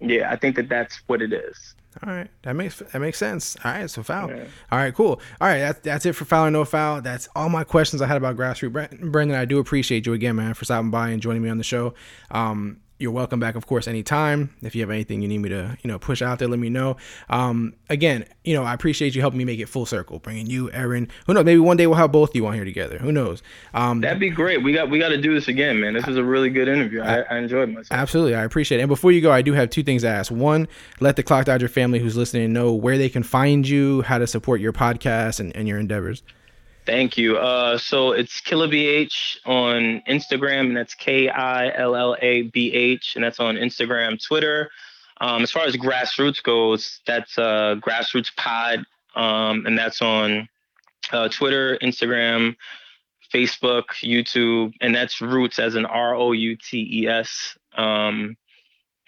yeah, I think that that's what it is.
All right. That makes that makes sense. All right. So foul.
Yeah.
All right. Cool. All right. That's that's it for foul or no foul. That's all my questions I had about grassroots. Brendan, I do appreciate you again, man, for stopping by and joining me on the show. Um, you're welcome back, of course, anytime. If you have anything you need me to, you know, push out there, let me know. Um, again, you know, I appreciate you helping me make it full circle, bringing you, Erin. Who knows? Maybe one day we'll have both of you on here together. Who knows? Um,
That'd be great. We got we got to do this again, man. This was a really good interview. I, I enjoyed myself.
Absolutely, I appreciate it. And before you go, I do have two things to ask. One, let the Clock Dodger family who's listening know where they can find you, how to support your podcast and, and your endeavors.
Thank you. Uh, so it's Killa BH on Instagram, and that's K I L L A B H, and that's on Instagram, Twitter. Um, as far as grassroots goes, that's uh, Grassroots Pod, um, and that's on uh, Twitter, Instagram, Facebook, YouTube, and that's Roots as an R O U T E S. Um,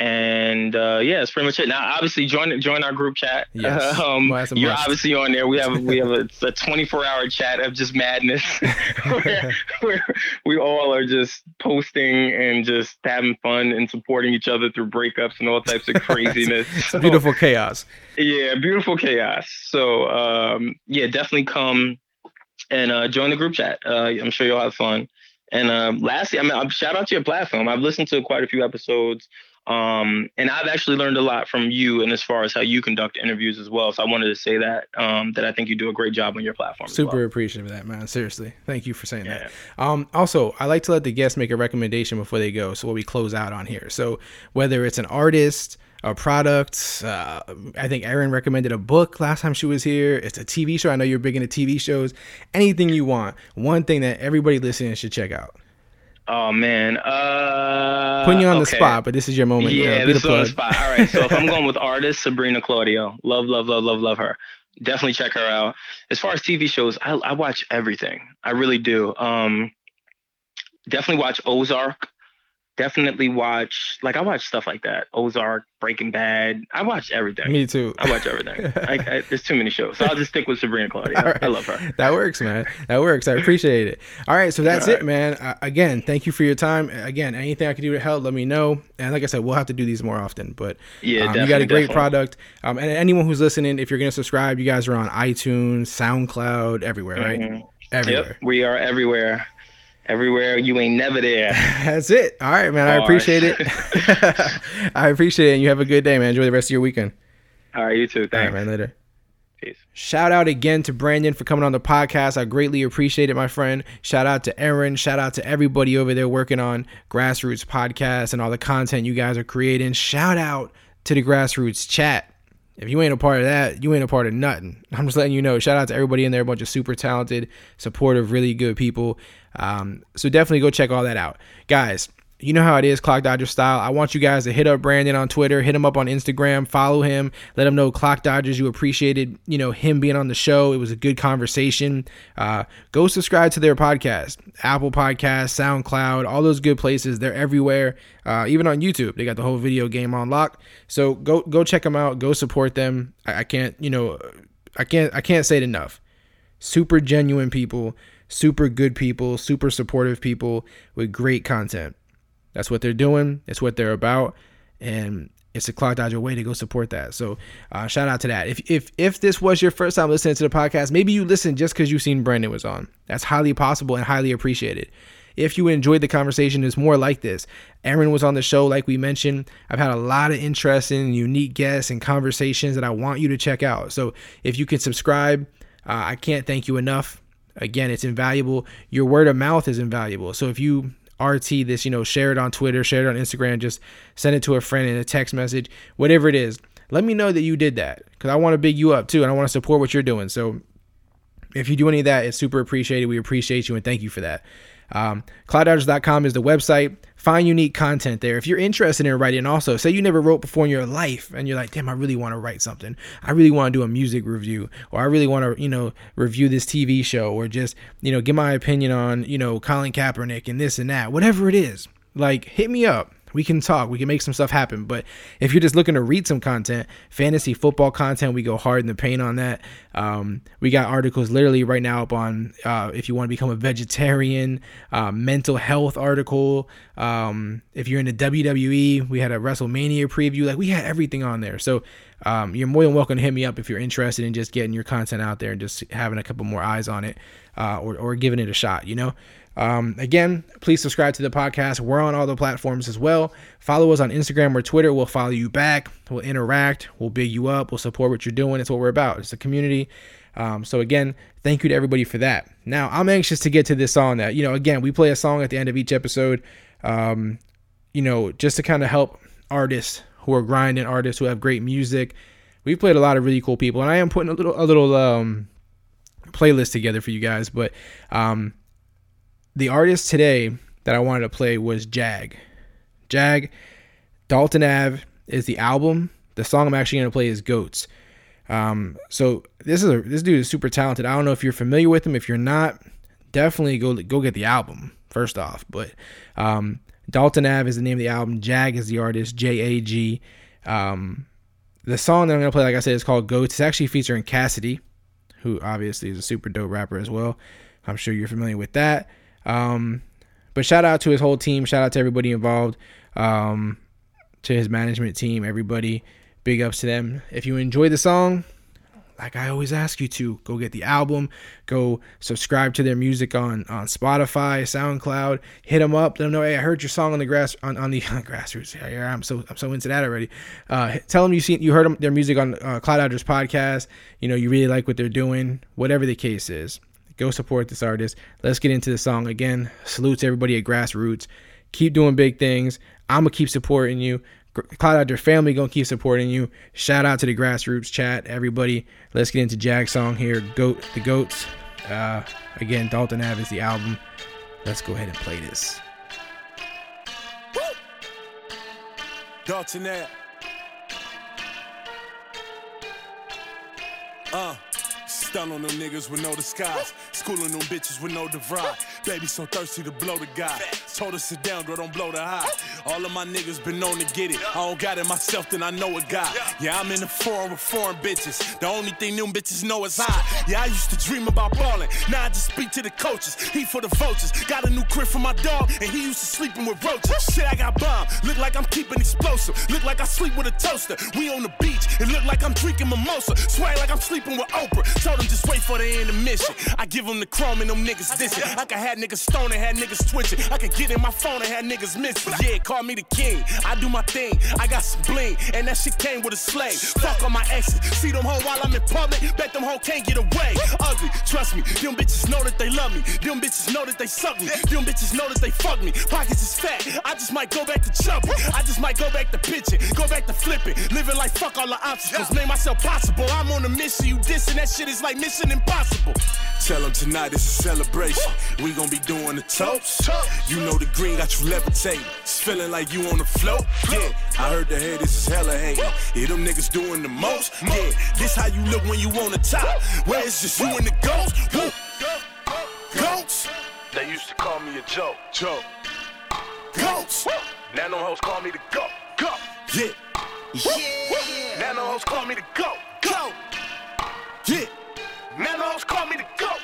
and uh, yeah, it's pretty much it. Now, obviously, join join our group chat.
Yes.
um,
Well,
you're
must.
obviously on there. We have we have a, a 24 hour chat of just madness, where, where we all are just posting and just having fun and supporting each other through breakups and all types of craziness.
It's beautiful chaos.
Yeah, beautiful chaos. So um, yeah, definitely come and uh, join the group chat. Uh, I'm sure you'll have fun. And uh, lastly, I mean, um, shout out to your platform. I've listened to quite a few episodes, um, and I've actually learned a lot from you, and as far as how you conduct interviews as well. So I wanted to say that um, that I think you do a great job on your platform.
Super
well.
appreciative of that, man. Seriously. Thank you for saying
Yeah.
that. Um, also, I like to let the guests make a recommendation before they go. So, what we close out on here. So, whether it's an artist, a product, uh, I think Erin recommended a book last time she was here. It's a TV show. I know you're big into TV shows. Anything you want. One thing that everybody listening should check out.
Oh man, uh,
Putting you on the spot, but this is your moment.
Yeah,
Yeah,
this is on the spot. All right, so if I'm going with artist, Sabrina Claudio, love, love, love, love, love her. Definitely check her out. As far as TV shows, I, I watch everything. I really do. Um, definitely watch Ozark. Definitely watch like I watch stuff like that. Ozark, Breaking Bad. I watch everything.
Me too.
I watch everything. I, I, there's too many shows, so I'll just stick with Sabrina Claudio.
All right.
I love her.
That works, man. That works. I appreciate it. All right, so that's
All
it, man. Uh, again, thank you for your time. Again, anything I can do to help, let me know. And like I said, we'll have to do these more often. But
Yeah,
um, you got a great
definitely.
product. Um, and anyone who's listening, if you're gonna subscribe, you guys are on iTunes, SoundCloud, everywhere, right?
Mhm.
Everywhere.
Yep, we are everywhere. Everywhere you ain't never there.
That's it. All right, man. I appreciate it. I appreciate it. And you have a good day, man. Enjoy the rest of your weekend.
All right, you too.
All right,
Thanks.
man. Later.
Peace.
Shout out again to Brandon for coming on the podcast. I greatly appreciate it, my friend. Shout out to Erin. Shout out to everybody over there working on Grassroots Podcast and all the content you guys are creating. Shout out to the Grassroots chat. If you ain't a part of that, you ain't a part of nothing. I'm just letting you know. Shout out to everybody in there, a bunch of super talented, supportive, really good people. Um, so definitely go check all that out. Guys, you know how it is, Clock Dodger style. I want you guys to hit up Brandon on Twitter, hit him up on Instagram, follow him, let him know Clock Dodgers. You appreciated, you know, him being on the show. It was a good conversation. Uh, go subscribe to their podcast, Apple Podcast, SoundCloud, all those good places. They're everywhere. Uh, even on YouTube, they got the whole video game on lock. So go go check them out. Go support them. I, I can't, you know, I can't I can't say it enough super genuine people, super good people, super supportive people with great content. That's what they're doing. It's what they're about, and it's a clock dodger way to go support that. So, uh, shout out to that. If if if this was your first time listening to the podcast, maybe you listened just because you've seen Brandon was on. That's highly possible and highly appreciated. If you enjoyed the conversation, it's more like this. Erin was on the show, like we mentioned. I've had a lot of interesting, unique guests and conversations that I want you to check out. So if you can subscribe, uh, I can't thank you enough. Again, it's invaluable. Your word of mouth is invaluable. So if you RT this, you know, share it on Twitter, share it on Instagram, just send it to a friend in a text message, whatever it is. Let me know that you did that because I want to big you up too, and I want to support what you're doing. So if you do any of that, it's super appreciated. We appreciate you and thank you for that. Um, is the website. Find unique content there. If you're interested in writing, also say you never wrote before in your life, and you're like, "Damn, I really want to write something. I really want to do a music review, or I really want to, you know, review this TV show, or just, you know, give my opinion on, you know, Colin Kaepernick and this and that. Whatever it is, like, hit me up. We can talk. We can make some stuff happen. But if you're just looking to read some content, fantasy football content, we go hard in the paint on that. Um, we got articles literally right now up on uh, if you want to become a vegetarian, uh, mental health article. Um, if you're in the WWE, we had a WrestleMania preview. Like we had everything on there. So um, you're more than welcome to hit me up if you're interested in just getting your content out there and just having a couple more eyes on it uh, or, or giving it a shot, you know? Um, again, please subscribe to the podcast. We're on all the platforms as well. Follow us on Instagram or Twitter. We'll follow you back. We'll interact. We'll big you up. We'll support what you're doing. It's what we're about. It's a community. Um, so again, thank you to everybody for that. Now I'm anxious to get to this song that, you know, again, we play a song at the end of each episode, um, you know, just to kind of help artists who are grinding artists who have great music. We've played a lot of really cool people and I am putting a little, a little, um, playlist together for you guys, but, um, the artist today that I wanted to play was Jag. Jag, Dalton Ave is the album. The song I'm actually going to play is Goats. Um, so this is a this dude is super talented. I don't know if you're familiar with him. If you're not, definitely go go get the album first off. But um, Dalton Ave is the name of the album. Jag is the artist. J A G. Um, the song that I'm gonna play, like I said, is called Goats. It's actually featuring Cassidy, who obviously is a super dope rapper as well. I'm sure you're familiar with that. Um, but shout out to his whole team. Shout out to everybody involved. Um, to his management team, everybody. Big ups to them. If you enjoy the song, like I always ask you to, go get the album, go subscribe to their music on on Spotify, SoundCloud. Hit them up, let them know, hey, I heard your song on the grass on, on the grassroots. Yeah, I'm so I'm so into that already. Uh, tell them you seen you heard them, their music on uh, Clock Dodgers podcast. You know you really like what they're doing. Whatever the case is, go support this artist. Let's get into the song again. Salute to everybody at Grassroots. Keep doing big things. I'm gonna keep supporting you. Clock Dodger family gonna keep supporting you. Shout out to the grassroots chat, everybody. Let's get into Jag's song here. Goat, the goats. Uh, again, Dalton Ave is the album. Let's go ahead and play this.
Dalton Ave. Uh, stun on them niggas with no disguise. Schooling them bitches with no divide. Baby so thirsty to blow the guy. Told her sit down, girl, don't blow the high. All of my niggas been known to get it. I don't got it myself, then I know a guy. Yeah, I'm in the foreign with foreign bitches. The only thing them bitches know is I. Yeah, I used to dream about balling. Now I just speak to the coaches. He for the vultures. Got a new crib for my dog, and he used to sleeping with roaches. Shit, I got bomb. Look like I'm keeping explosive. Look like I sleep with a toaster. We on the beach. It look like I'm drinking mimosa. Swag like I'm sleeping with Oprah. Told them just wait for the intermission. I give them the chrome and them niggas dissing. I can have niggas stoning, had niggas twitching. I can get in my phone and had niggas missing. Yeah, call me the king. I do my thing. I got some bling, and that shit came with a slave. Fuck on my exes. See them hoe while I'm in public. Bet them hoe can't get away. Ugly, trust me. Them bitches know that they love me. Them bitches know that they suck me. Them bitches know that they fuck me. Pockets is fat. I just might go back to jumping. I just might go back to pitching. Go back to flipping. Living like fuck all the obstacles. Make myself possible. I'm on a mission. You dissing that shit is like mission impossible. Tell them tonight is a celebration. We gon' be doing the toast. You know the green got you levitating. It's feeling like you on the float. Yeah, I heard the haters is hella hating. Yeah, them niggas doing the most. Yeah, this how you look when you on the top. Where it's just you and the ghost. Woo. Goats. They used to call me a joke. Joke. Goats. Now no hoes call me the goat. Go. Yeah. Yeah. Now no hoes call me the goat. Go. Yeah. No call me the goat.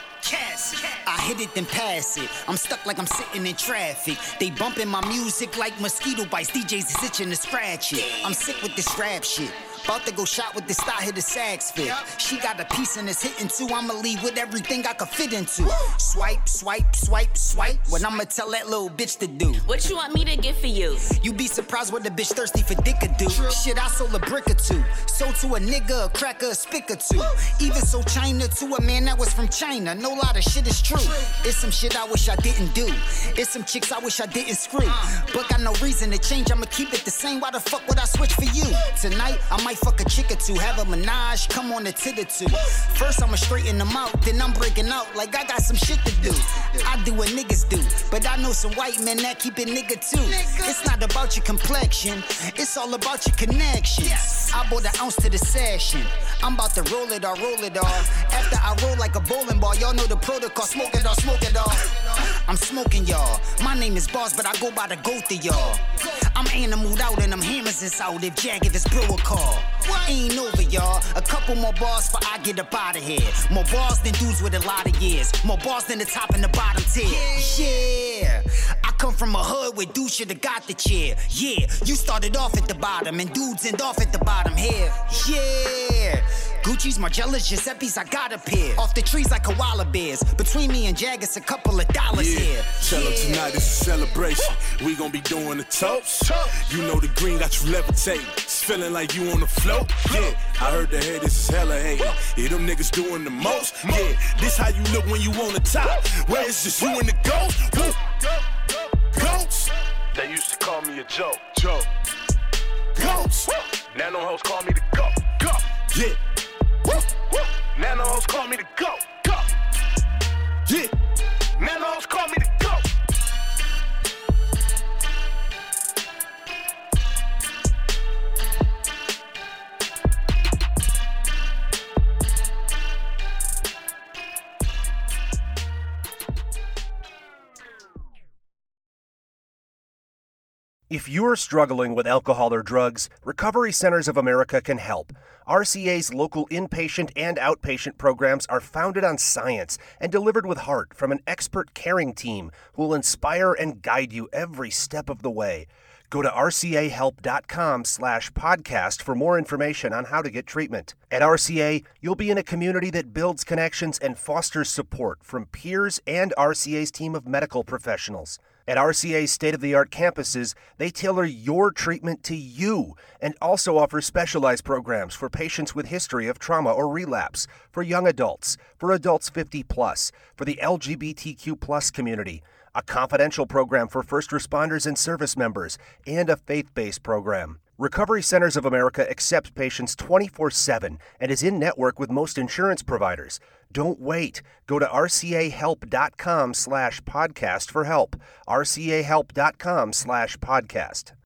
I hit it then pass it. I'm stuck like I'm sitting in traffic. They bumping my music like mosquito bites. DJs is itching to scratch it. I'm sick with this rap shit. About to go shot with this thigh, hit the sax fit. She got a piece and it's hitting too. I'ma leave with everything I could fit into. Swipe, swipe, swipe, swipe. What I'ma tell that little bitch to do?
What you want me to get for you?
You be surprised what the bitch thirsty for dick could do. Shit, I sold a brick or two. Sold to a nigga, a cracker, a spick or two. Even so China to a man that was from China. No lot of shit is true. It's some shit I wish I didn't do. It's some chicks I wish I didn't screw. Uh. But got no reason to change. I'ma keep it the same. Why the fuck would I switch for you? Tonight I might fuck a chick or two, have a menage, come on the or two. First I'ma straighten them out, then I'm breaking out like I got some shit to do. I do what niggas do, but I know some white men that keep it nigga too. It's not about your complexion, it's all about your connections. I bought an ounce to the session. I'm about to roll it all, roll it all. After I roll like a bowling ball, y'all know the protocol. Smoke it all, smoke it all. I'm smoking y'all. My name is Boss, but I go by the goat to y'all. I'm animaled out and I'm hammers is out if Jag if it's bro a call. Ain't over, y'all. A couple more bars for I get up out of here. More bars than dudes with a lot of years. More bars than the top and the bottom tier. Yeah. I come from a hood where dudes should have got the chair. Yeah. You started off at the bottom and dudes end off at the bottom here. Yeah. Gucci's, Margielas, Giuseppe's, I got a pair. Off the trees like koala bears. Between me and Jag, it's a couple of dollars
Yeah,
here.
tell 'em tonight is a celebration. We gon' be doing the toast. You know the green got you levitating. It's feeling like you on the float. Yeah, I heard the haters is hella hating. Yeah, them niggas doing the most. Yeah, this how you look when you on the top. Where it's just you and the ghost. Woo. Ghosts. They used to call me a joke. Joke. Ghosts. Now no hoes call me the go. Go. Yeah. Woo. Now no hoes call me the go. Go. Yeah. Now no hoes call me the
If you're struggling with alcohol or drugs, Recovery Centers of America can help. RCA's local inpatient and outpatient programs are founded on science and delivered with heart from an expert caring team who will inspire and guide you every step of the way. Go to rcahelp.com slash podcast for more information on how to get treatment. At RCA, you'll be in a community that builds connections and fosters support from peers and RCA's team of medical professionals. At RCA's state of the art campuses, they tailor your treatment to you and also offer specialized programs for patients with history of trauma or relapse, for young adults, for adults 50 plus, for the LGBTQ plus community, a confidential program for first responders and service members, and a faith based program. Recovery Centers of America accepts patients 24 7 and is in network with most insurance providers. Don't wait. Go to rcahelp.com slash podcast for help. rcahelp.com slash podcast.